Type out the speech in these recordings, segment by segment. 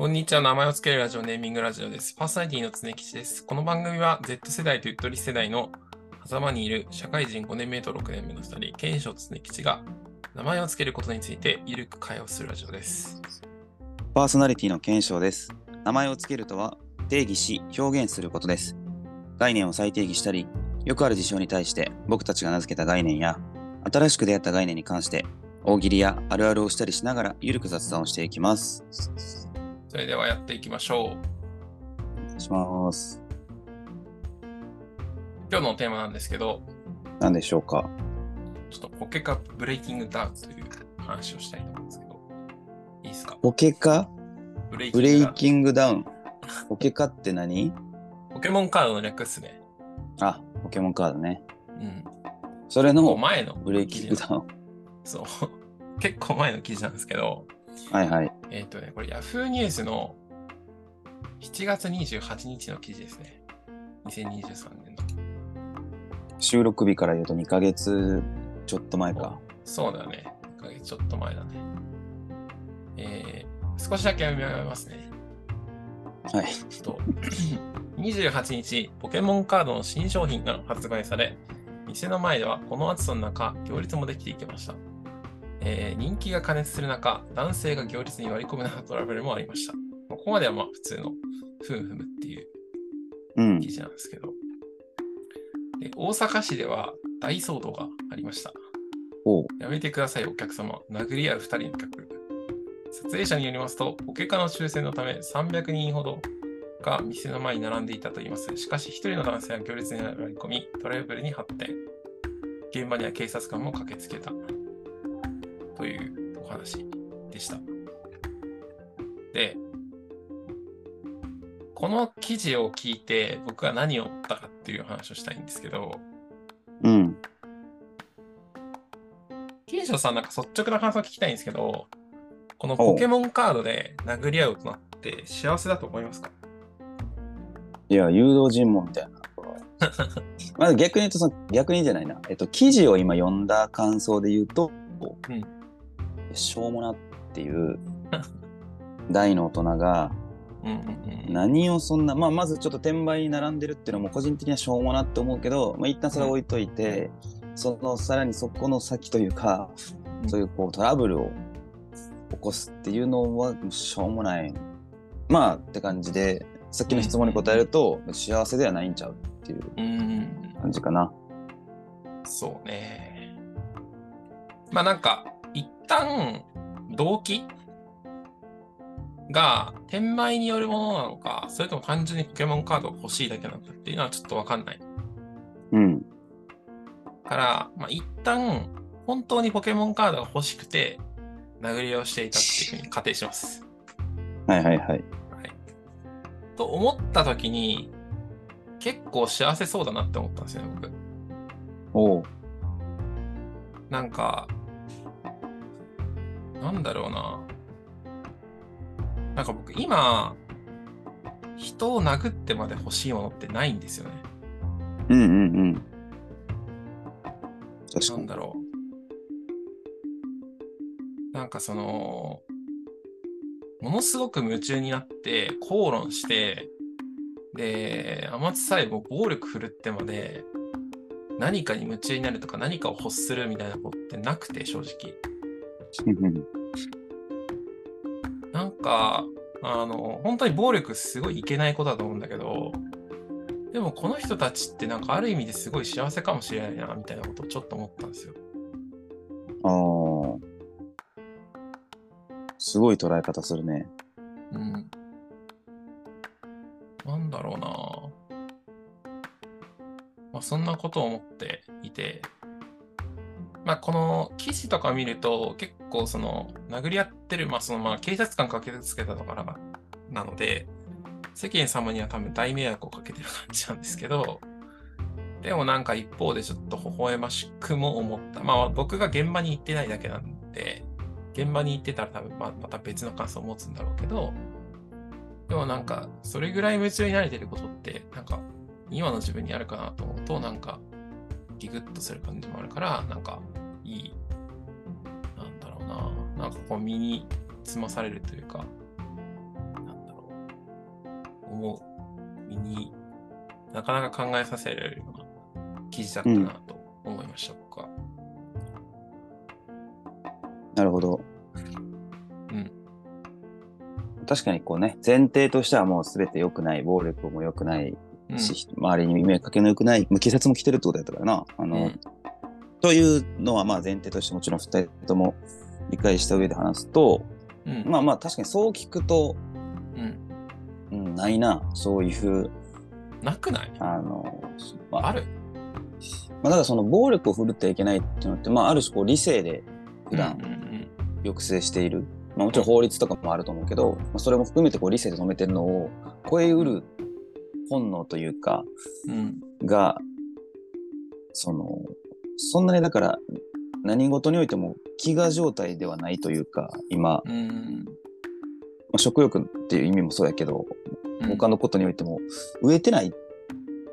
こんにちは。名前を付けるラジオ、ネーミングラジオです。パーソナリティの常吉です。この番組は Z 世代とゆとり世代の狭間にいる社会人5年目と6年目の2人、賢章常吉が名前を付けることについてゆるく会話をするラジオです。パーソナリティの検証です。名前を付けるとは定義し表現することです。概念を再定義したり、よくある事象に対して僕たちが名付けた概念や、新しく出会った概念に関して大喜利やあるあるをしたりしながらゆるく雑談をしていきます。それではやっていきましょう。お願いします。今日のテーマなんですけど、何でしょうか？ちょっとポケカブレイキングダウンという話をしたいと思うんですけど、いいですか？ポケカ？ブレイキングダウン。ポケカって何？ポケモンカードの略っすね。あ、ポケモンカードね。うん。それの前のブレイキングダウン。そう。結構前の記事なんですけど、はいはい。えっ、とね、これ Yahoo ニュースの7月28日の記事ですね。2023年の。収録日から言うと2ヶ月ちょっと前か。そうだね。1ヶ月ちょっと前だね。えー、少しだけ読み上げますね。はい。と28日、ポケモンカードの新商品が発売され、店の前ではこの暑さの中、行列もできていきました。えー人気が加熱する中、男性が行列に割り込むなトラブルもありました。ここまではまあ普通のふんふむっていううん記。事なんですけど、で大阪市では大騒動がありました。やめてください、お客様。殴り合う2人の客。撮影者によりますと、ポケカの抽選のため300人ほどが店の前に並んでいたといいます。しかし、1人の男性は行列に割り込み、トラブルに発展。現場には警察官も駆けつけた。というお話でした。で、この記事を聞いて、僕は何を思ったかっていう話をしたいんですけど、うん。金城さんなんか率直な感想を聞きたいんですけど、このポケモンカードで殴り合うとなって幸せだと思いますか？いや、誘導尋問みたいな。まず逆に言うとその、逆にじゃないな。えっと、記事を今読んだ感想で言うと、うんしょうもなっていう 大の大人が。何をそんな、まあ、まずちょっと転売に並んでるっていうのも個人的にはしょうもなって思うけど、まあ、一旦それは置いといて、そのさらにそこの先というか、うんそういうこうトラブルを起こすっていうのはしょうもない。まあって感じで、さっきの質問に答えると、幸せではないんちゃうっていう感じかな。うん。そうね。まあなんか、一旦、動機が転売によるものなのか、それとも単純にポケモンカードが欲しいだけなのかっていうのはちょっとわかんない。うん。から、まあ、一旦、本当にポケモンカードが欲しくて、殴りをしていたっていうふうに仮定します。はいはいはい。はい。と思ったときに、結構幸せそうだなって思ったんですよね、僕。おう。なんか、なんだろうな。なんか僕、今、人を殴ってまで欲しいものってないんですよね。うんうんうん。確かに。なんだろう。なんかその、ものすごく夢中になって、口論して、で、天津さえも暴力振るってまで、何かに夢中になるとか何かを欲するみたいなことってなくて、正直。なんか、あの、本当に暴力すごいいけないことだと思うんだけど、でもこの人たちってなんかある意味ですごい幸せかもしれないな、みたいなことをちょっと思ったんですよ。ああ。すごい捉え方するね。うん。なんだろうなまあ、そんなことを思っていて、まあ、この記事とか見ると、結構その、殴り合ってる、まあ、その、まあ、警察官駆けつけたとからなので、世間様には多分大迷惑をかけてる感じなんですけど、でもなんか一方でちょっと微笑ましくも思った。まあ、僕が現場に行ってないだけなんで、現場に行ってたら多分ままた別の感想を持つんだろうけど、でもなんか、それぐらい夢中になれてることって、なんか、今の自分にあるかなと思うと、なんか、ギグッとする感じもあるから、なんか、いい、なんだろうな、なんかこう身につまされるというか、なん身になかなか考えさせられるような記事だったなと思いました、僕は。なるほど。うん。確かにこうね、前提としてはもう全て良くない、暴力も良くないうんし、周りに迷惑かけの良くない、まあ警察も来てるってことやったからな。あの、うんというのはまあ前提としてもちろん2人とも理解した上で話すと、うん。まあまあ確かにそう聞くと、うん。うん、ないな、そういう、なくない？あの、まあ、ある。まあ、だからその暴力を振るってはいけないっていうのって、まあある種こう理性で普段抑制している。まあもちろん法律とかもあると思うけど、まあ、それも含めてこう理性で止めてるのを超えうる本能というか、うんうん。が、その、そんなにだから何事においても飢餓状態ではないというか、今、まうん。あ、食欲っていう意味もそうやけど、うん。他のことにおいても飢えてない、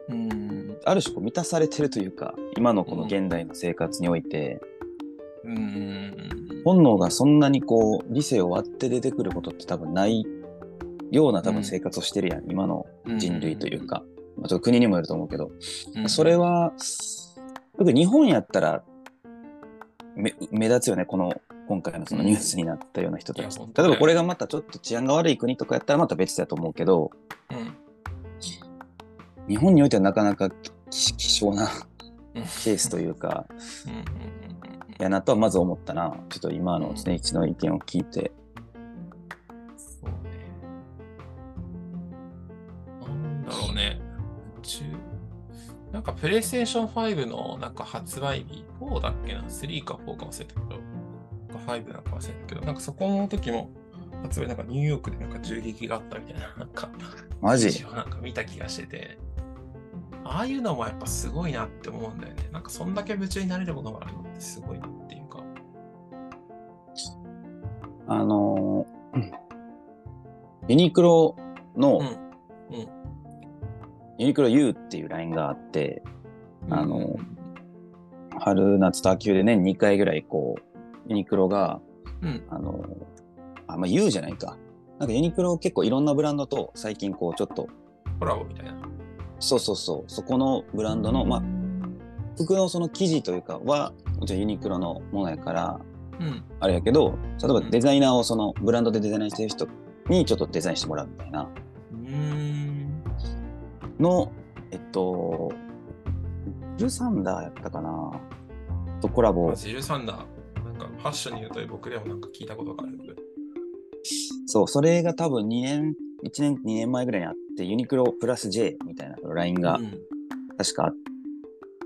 うん。ある種こう満たされてるというか、今のこの現代の生活において、うん。うん本能がそんなにこう理性を割って出てくることって多分ないような多分生活をしてるやん、今のうん人類というか、まあ、ちょっと国にもよると思うけど、うん。それは特に日本やったら目目立つよねこの今回のそのニュースになったような人たち、いや本当だよ。例えばこれがまたちょっと治安が悪い国とかやったらまた別だと思うけどうん。日本においてはなかなか希希少なうん。ケースというかうんうんうんやなとはまず思ったな。ちょっと今の常一の意見を聞いて。そうね。なんだろうね。中なんかプレイステーション5のなんか発売日、4だっけな ?3 か4か忘れたけど、なんか5なんか忘れたけど、なんかそこの時も発売なんかニューヨークでなんか銃撃があったみたいな、なんかマジ？なんか見た気がしてて、ああいうのもやっぱすごいなって思うんだよね。なんかそんだけ夢中になれるものがあるのってすごいなっていうか。あのーユニクロの、うんユニクロ U っていうラインがあってあのうん春夏と秋冬で年2回ぐらいこうユニクロがうんあの、あ、まあ、言うじゃないか。なんかユニクロ結構いろんなブランドと最近こうちょっと、コラボみたいな。そうそうそう、そこのブランドの、まあ、服のその生地というかは、もちろんユニクロのものやから、うん。あれやけど、例えばデザイナーをそのブランドでデザインしてる人にちょっとデザインしてもらうみたいな。の、えっと、ジルサンダーやったかな？とコラボジルサンダー。なんかファッションに言うと僕でもなんか聞いたことがある。そう、それが多分2年、1年、2年前ぐらいにあって、ユニクロプラス J みたいなラインがうん確かあっ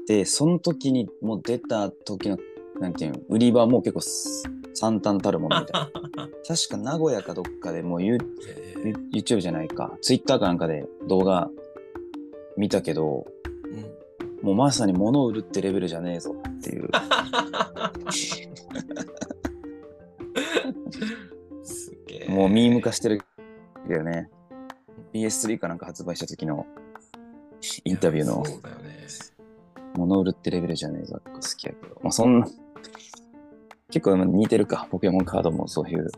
て、その時にもう出た時の、なんていうの、売り場はもう結構す惨憺たるものみたいな。確か名古屋かどっかでもうユえユ YouTube じゃないか、Twitter かなんかで動画見たけど、ーうんもうまさに物を売るってレベルじゃねえぞっていう。すげえ。もうミーム化してるけどね。PS3 かなんか発売した時のインタビューのそうだよね。物売るってレベルじゃねえぞ好きやけど、まあそんな、結構似てるか、ポケモンカードもそういう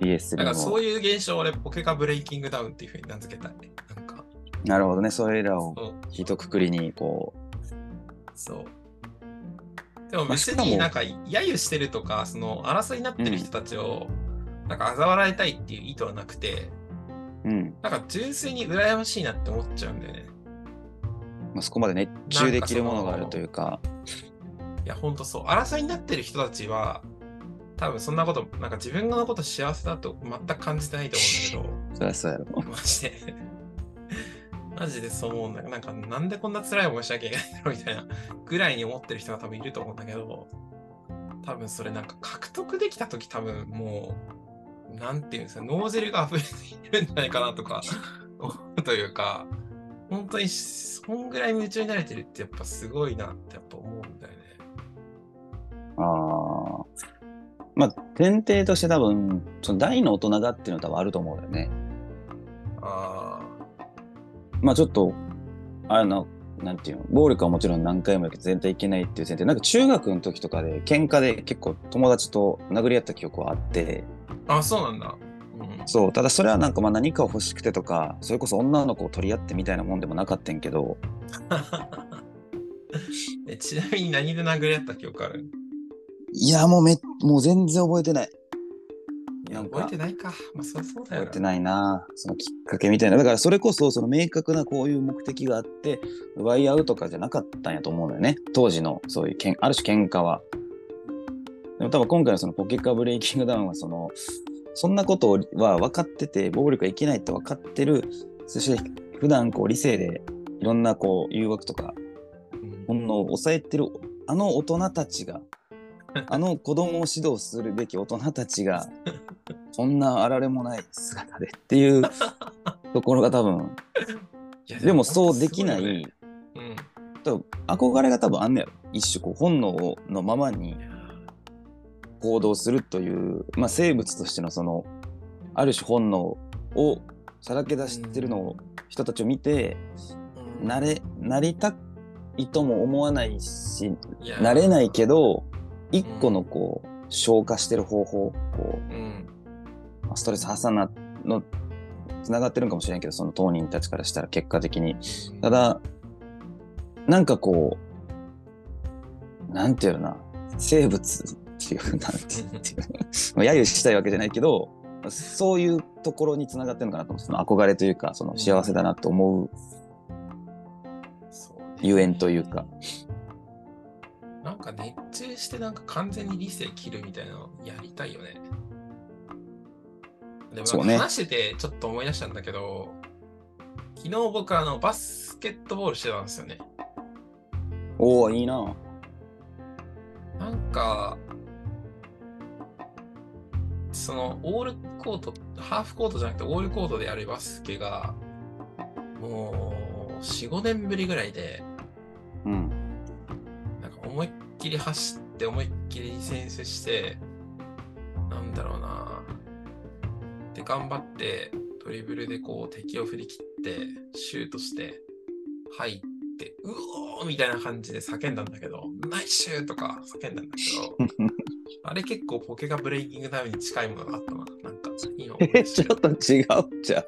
PS3 も。なんかそういう現象を俺、ポケカブレイキングダウンっていうふうに名付けたい。なんか、なるほどね、それらを。一括りにこそう。でも別になんか揶揄してるとか、その争いになってる人たちを、なんか嘲笑いたいっていう意図はなくて、う、うん、なんか純粋に羨ましいなって思っちゃうんだよね。まあ、そこまで熱中できるものがあるというか、いや、ほんとそう。争いになってる人たちは、多分そんなこと、なんか自分のこと幸せだと全く感じてないと思うんだけど、そりゃそうやろ。マジで。マジでそう思うんだなんか、なんでこんな辛い思いしなきゃいけないんだろうみたいなぐらいに思ってる人が多分いると思うんだけど、多分それなんか獲得できたとき多分もう、なんていうんですか、脳汁が溢れているんじゃないかなとか、というか、本当にそんぐらい夢中になれてるってやっぱすごいなってやっぱ思うんだよね。ああ。まあ、前提として多分、その大の大人がっていうのは多分あると思うよね。あまあちょっと、あれの、なんていうの、暴力はもちろん何回もやけど全体いけないっていう前提、なんか中学の時とかで喧嘩で結構友達と殴り合った記憶はあって、あ。あ、そうなんだ。うん。そうただそれはなんかまあ何かを欲しくてとかそれこそ女の子を取り合ってみたいなもんでもなかったんけど えちなみに何で殴り合った記憶ある？いやもうめもう全然覚えてないいやなんか。覚えてないか。まあ、そうそうだよ。な覚えてないな。そのきっかけみたいな。だからそれこそその明確なこういう目的があって奪い合うとかじゃなかったんやと思うのよね。当時のそういうけんある種喧嘩は。でも多分今回のそのポケカブレイキングダウンはそのそんなことは分かってて暴力はいけないって分かってる。そして普段こう理性でいろんなこう誘惑とかうん。本能を抑えてるあの大人たちがあの子供を指導するべき大人たちがそんなあられもない姿でっていうところが多分でもそうできない、ね。うん。多分憧れが多分あんねやろ。一種こう本能のままに行動するという、まあ、生物としてのそのある種本能をさらけ出してるのを人たちを見てうん。なれなりたいとも思わないしなれないけど一個のこう消化してる方法こうストレス発散なのつながってるんかもしれんけどその当人たちからしたら結果的に。ただなんかこうなんていうのな。生物っていうなんていう まあ揶揄したいわけじゃないけどそういうところにつながってるのかなと思うその憧れというかその幸せだなと思うそうね。ゆえんというか。なんか熱中してなんか完全に理性切るみたいなのやりたいよね。でも話しててちょっと思い出したんだけど、昨日僕あのバスケットボールしてたんですよね。おおいいな。なんか、そのオールコート、ハーフコートじゃなくてオールコートでやるバスケが、もう4、5年ぶりぐらいで、うん。思いっきり走って思いっきり選手して、なんだろうな。で、頑張ってドリブルでこう敵を振り切って、シュートして、入って、うおーみたいな感じで叫んだんだけど、ナイスシューとか叫んだんだけど、あれ結構ポケがブレイキングダウンに近いものがあったな。なんか、今ちょっと違うじゃん。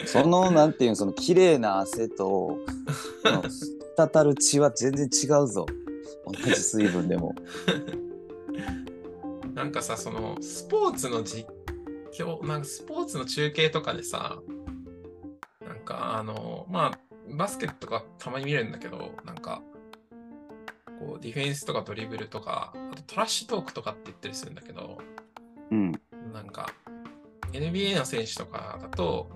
その、なんていうの、その綺麗な汗と、滴る血は全然違うぞ。同じ水分でも。なんかさ、そのスポーツの実況、なんかスポーツの中継とかでさ、なんかあの、まあ、バスケットとかたまに見れるんだけど、なんか、こうディフェンスとかドリブルとか、あとトラッシュトークとかって言ったりするんだけど、うん。なんか、NBA の選手とかだと、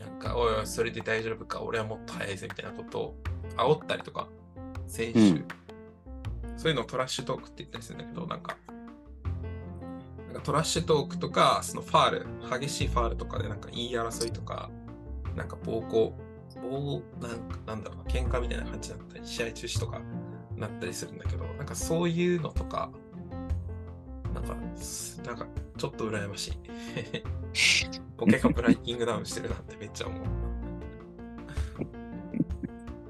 なんか、おいおい、それで大丈夫か、俺はもっと速いぜみたいなことを煽ったりとか、選手、うんそういうのをトラッシュトークって言ったりするんだけど、なんか、なんかトラッシュトークとか、そのファール、激しいファールとかでなんか言い争いとか、なんか暴行、暴なんかなんだろうな、喧嘩みたいな感じだったり、試合中止とかなったりするんだけど、なんかそういうのとか、なんか、すなんかちょっと羨ましい。ポケカブライキングダウンしてるなってめっちゃ思う。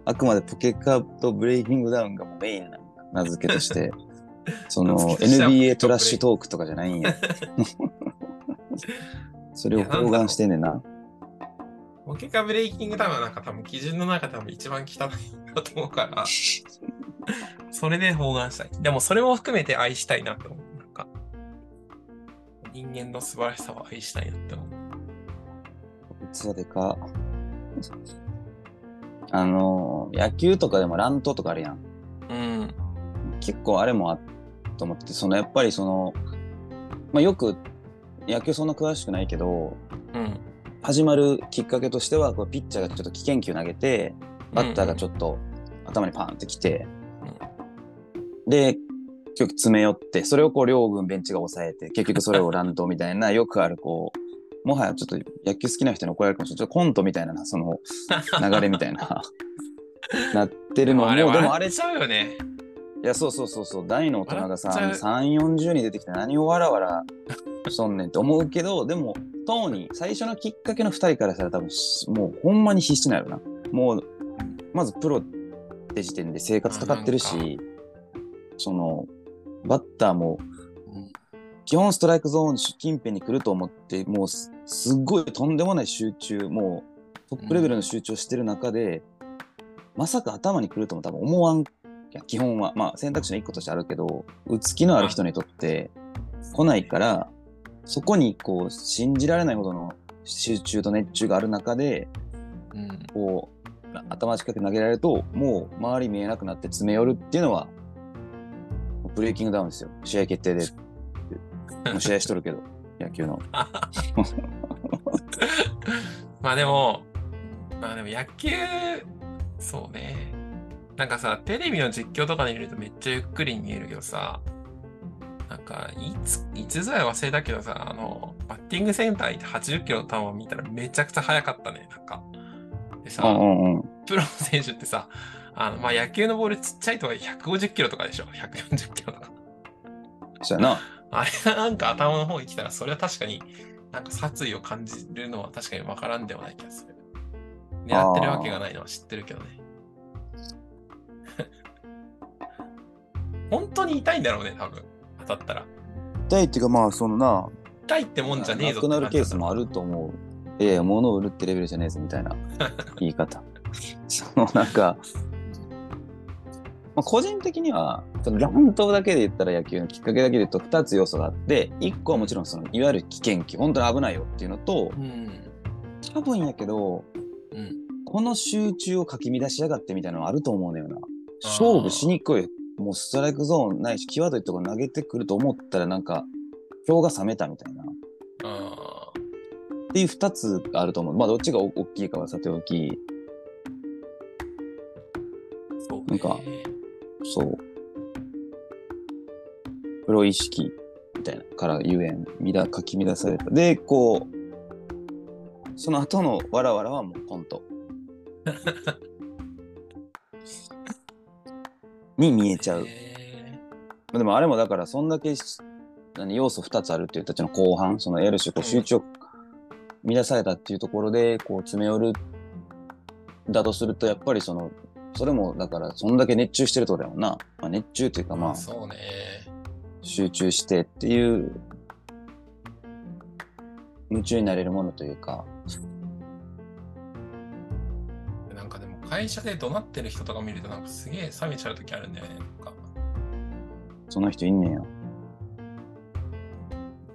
あくまでポケカとブレイキングダウンがメインな名付けとして、その NBA トラッシュトークとかじゃないんや。それを包含してんねんな。ポケカブレイキングダウンはなんか多分基準の中で多分一番汚いなと思うから、それで包含したい。でもそれも含めて愛したいなって思う。なんか、人間の素晴らしさを愛したいなって思う。器でか。あの、野球とかでも乱闘とかあるやん。うん。結構あれもあっと思って、そのやっぱりその、まあ、よく野球そんな詳しくないけど、うん。始まるきっかけとしては、こうピッチャーがちょっと危険球投げて、バッターがちょっと頭にパーンってきて、で、結局詰め寄って、それをこう両軍ベンチが抑えて、結局それを乱闘みたいな、よくあるこう、もはやちょっと野球好きな人に怒られるかもしれない。ちょっとコントみたいな、その 流れみたいな、なってるのも、あれ、でもあれちゃうよね。いや、そうそうそうそう、大の大人がさ、笑っちゃ3、40人出てきて何をわらわらしとんねんって思うけど、でも、当に最初のきっかけの2人からしたら多分し、もうほんまに必死なるな。もう、まずプロって時点で生活かかってるあし、その、バッターも、基本ストライクゾーン近辺に来ると思って、もうすすっごいとんでもない集中、もうトップレベルの集中をしてる中で、まさか頭に来るとも多分思わんやん基本は。まあ選択肢の一個としてあるけど、打つ気のある人にとって来ないから、そこにこう信じられないほどの集中と熱中がある中で、うん。こう頭近く投げられるともう周り見えなくなって詰め寄るっていうのはブレイキングダウンですよ試合決定で 試合しとるけど野球の まあでも、まあでも野球、そうね。なんかさ、テレビの実況とかで見るとめっちゃゆっくりに見えるけどさ、なんか、いつ、いつぞや忘れたけどさ、あの、バッティングセンター行って80キロの球を見たらめちゃくちゃ速かったね、なんか。でさ、うんうんうんプロの選手ってさ、あの、まあ、野球のボールちっちゃいとはいえ150キロとかでしょ ?140 キロとか。そうやなあれがなんか頭の方に来たら、それは確かに、なんか殺意を感じるのは確かにわからんではない気がする。狙ってるわけがないのは知ってるけどね。本当に痛いんだろうね、多分。当たったら。痛いっていうかまあそのな痛いってもんじゃねえぞなくなるケースもある。ると思ういやいや物を売るってレベルじゃねえぞみたいな言い方 そのなんか、まあ、個人的にはその乱闘だけで言ったら野球のきっかけだけで言うと2つ要素があって1個はもちろんそのいわゆる危険球本当に危ないよっていうのとうん。多分やけどうん。この集中をかき乱しやがってみたいなのはあると思うのよな。勝負しにくい。もうストライクゾーンないし、際どいところ投げてくると思ったらなんか、表が冷めたみたいな。っあていう二つがあると思う。まあどっちがお大きいかはさておき、ーそう、ね。なんかそう。プロ意識みたいなからゆえん、乱かき乱された。で、こう、その後のわらわらはもうコント。に見えちゃう。へでもあれもだからそんだけし何要素2つあるっていうたちの後半そのある種こう集中を乱されたっていうところでこう詰め寄るだとするとやっぱりそのそれもだからそんだけ熱中してるってことだもんな、まあ、熱中というかーまあそうね。集中してっていう夢中になれるものというかなんかでも会社で怒鳴ってる人とか見るとなんかすげえ冷めちゃう時あるんだよね。なんかその人いんねんや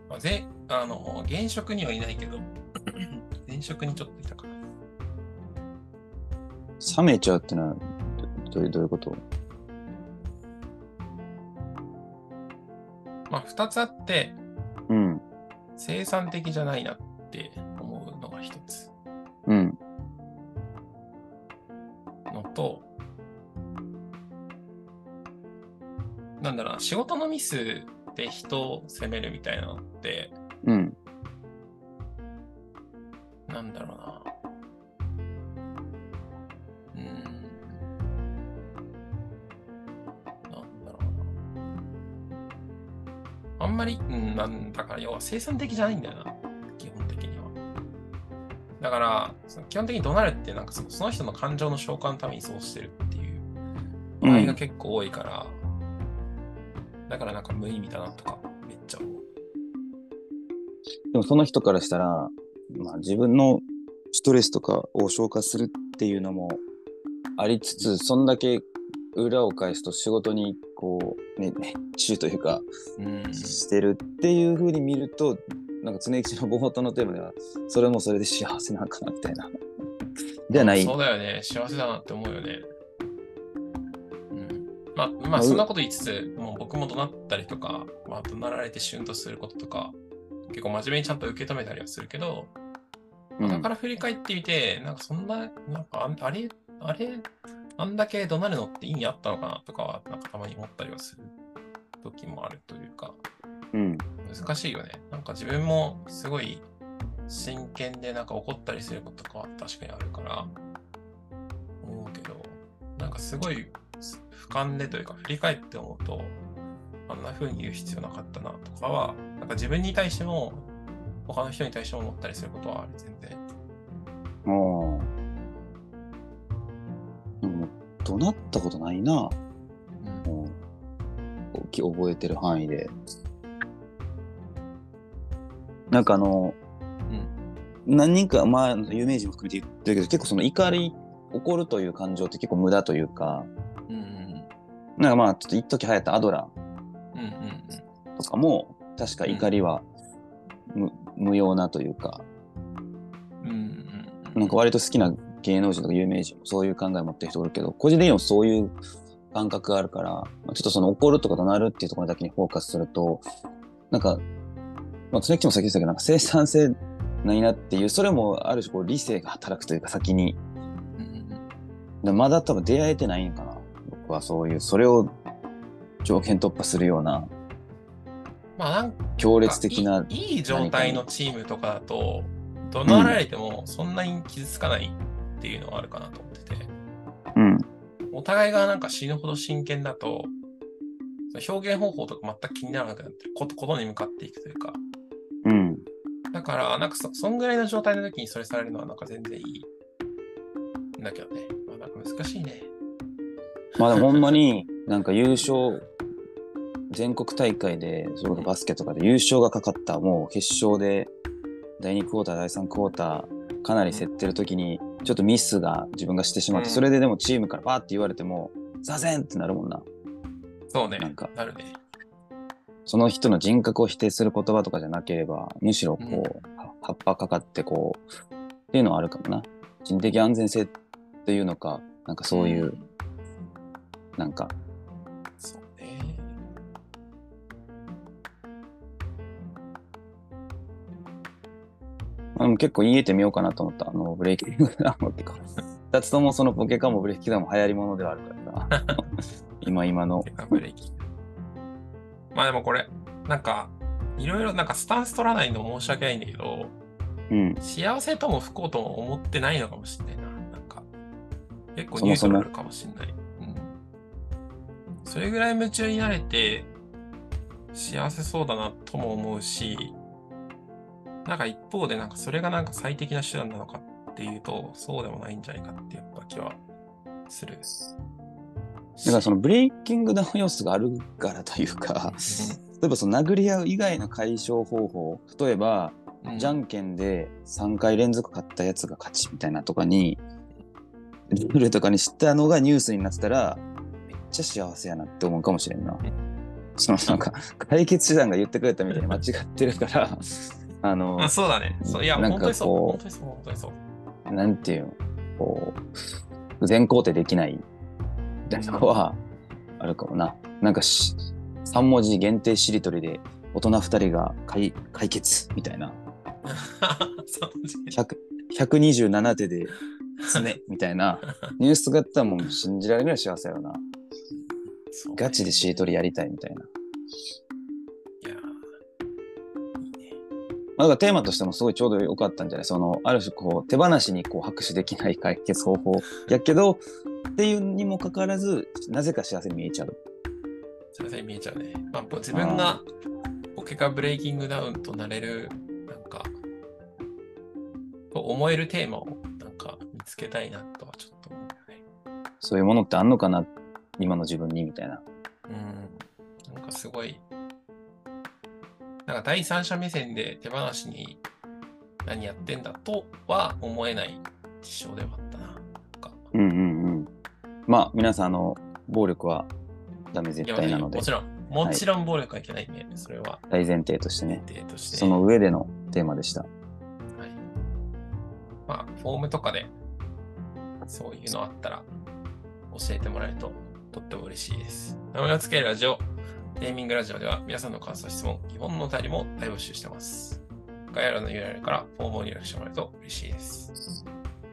まあ、ぜあの現職にはいないけど、前職にちょっといたかな。冷めちゃうってのはどどういうどういうこと？まあ、2つあって、うん。生産的じゃないなって思うのが一つ。うん。のと、なんだろうな、仕事のミスで人を責めるみたいなのって、うん。なんだろうな。あんまり、うん、なんだから、要は生産的じゃないんだよな。基本的には。だから、その基本的に怒鳴るって、なんかそのその人の感情の消化のためにそうしてるっていう場合が結構多いから、だからなんか無意味だなとか、めっちゃ思う。でもその人からしたら、まあ、自分のストレスとかを消化するっていうのもありつつそんだけ裏を返すと仕事にこう、ね、熱中というかうん。してるっていう風に見るとなんか常吉の冒頭のテーマではそれもそれで幸せなんかなみたいな。じゃない。そうだよね。幸せだなって思うよね。うん。まあ、ままああ、そんなこと言いつつ、もう僕も怒鳴ったりとか、まあ、怒鳴られてシュンとすることとか、結構真面目にちゃんと受け止めたりはするけど、うんだから振り返ってみて、なんかそんな、なんかああれ、あれ、あんだけ怒鳴るのって意味あったのかなとかは、なんかたまに思ったりはする時もあるというか、うん難しいよね。なんか自分もすごい真剣でなんか怒ったりすることとかは確かにあるから思うけど、なんかすごい俯瞰でというか振り返って思うと、あんな風に言う必要なかったなとかは、なんか自分に対しても他の人に対しても思ったりすることはある、全然。怒鳴ったことないな。うんもうき覚えてる範囲で。なんかあの、うん。何人か、まあ、有名人も含めて言ってるけど、結構その怒り、怒るという感情って結構無駄というか、うんうんなんかまあ、ちょっと一時流行ったアドラーとかも、確か怒りは無,、無用なというか、うん。なんか割と好きな芸能人とか有名人もそういう考えを持ってる人おるけど、個人的にもそういう感覚があるから、まあちょっとその怒るとか怒鳴るっていうところだけにフォーカスすると、なんか、まあ、常木も先言ってたけど、なんか生産性ないなっていう、それもある種こう理性が働くというか先に、うんまだ多分出会えてないんかな。僕はそういう、それを条件突破するようなまあなんか強烈的ないいいい状態のチームとかだと、怒鳴られてもそんなに傷つかないっていうのはあるかなと思ってて、うん、お互いがなんか死ぬほど真剣だと、表現方法とか全く気にならなくなってことことに向かっていくというか、うん、だから、なんかそそんぐらいの状態の時にそれされるのはなんか全然いい。んだけどね。まあなんか難しいね。まあほんまに なんか優勝、全国大会で、それこそバスケとかで優勝がかかった、もう決勝で、第2クォーター、第3クォーター、かなり競ってる時に、ちょっとミスが自分がしてしまって、うんそれででもチームからバーって言われても、ザゼンってなるもんな。そうね。なんかなるね。その人の人格を否定する言葉とかじゃなければ、むしろこう、うんは葉っぱかかってこう、っていうのはあるかもな。人的安全性っていうのか、なんかそういう、んなんか、あ、でも結構言えてみようかなと思った。あの、ブレイキングダウンも結構。二つともそのポケカもブレイキングダウンも流行り物ではあるからさ。今今のて。かブレーキ。まあでもこれ、なんか、いろいろなんかスタンス取らないの申し訳ないんだけど、うん。幸せとも不幸とも思ってないのかもしれないな。なんか、結構そもそもニュートラルかもしれない。うん。それぐらい夢中になれて、幸せそうだなとも思うし、なんか一方でなんかそれがなんか最適な手段なのかっていうと、そうでもないんじゃないかっていう気はする。だからそのブレイキングダウン要素があるからというか、例えばその殴り合う以外の解消方法、例えば、うんじゃんけんで3回連続勝ったやつが勝ちみたいなとかに、ルールとかに知ったのがニュースになってたら、めっちゃ幸せやなって思うかもしれんな。そのなんか、解決手段が言ってくれたみたいに間違ってるから、あのあ、そうだね。そういや、なんか本当にそう。こう本当にそう。本当にそう。なんていうの、こう、全肯定できないみたいなのはあるかもな。なんかし、3文字限定しりとりで大人2人が解解決みたいな。そう100 127手で常みたいなニュースがあったらもう信じられるぐらい幸せやろな。そうねガチでしりとりやりたいみたいな。まあ、だからテーマとしてもすごいちょうど良かったんじゃない？その、ある種こう、手放しにこう拍手できない解決方法やけど、っていうにもかかわらず、なぜか幸せに見えちゃう。それに見えちゃうね。まあ、自分がポケカブレイキングダウンとなれる、なんか、と思えるテーマをなんか見つけたいなとはちょっと思うよね。そういうものってあんのかな？今の自分にみたいな。うん。なんかすごい、なんか第三者目線で手放しに何やってんだとは思えない事象ではあったな。なんかうんうんうん。まあ、皆さん、あの、暴力はダメい絶や対なのでも、ちろん、もちろん暴力はいけないんで、それは大前提として前ね、提として。その上でのテーマでした。はい。まあ、フォームとかで、そういうのあったら、教えてもらえると、とっても嬉しいです。名前を付けるラジオ、ネーミングラジオでは、皆さんの感想、質問、基本のお便りも大募集してます。概要欄の URL からフォームを入力してもらえると嬉しいです。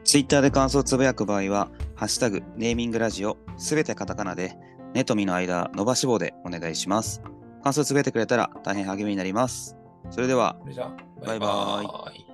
ツイッターで感想をつぶやく場合は、ハッシュタグ、ネーミングラジオ、すべてカタカナで、ネとミの間、伸ばし棒でお願いします。感想をつぶやいてくれたら大変励みになります。それでは、バイバイバイバイ